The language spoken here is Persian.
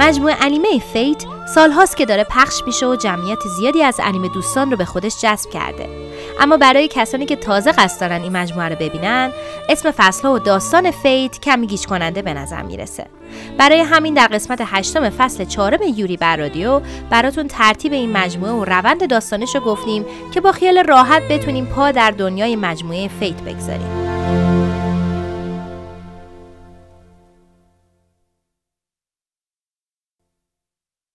مجموعه انیمه Fate سالهاست که داره پخش میشه و جمعیت زیادی از انیمه دوستان رو به خودش جذب کرده. اما برای کسانی که تازه قصد دارن این مجموعه رو ببینن اسم فصلها و داستان Fate کمی گیج کننده به نظر می‌رسه. برای همین در قسمت هشتم فصل چهارم یوری بر رادیو براتون ترتیب این مجموعه و روند داستانش رو گفتیم که با خیال راحت بتونیم پا در دنیای مجموعه Fate بگذاریم.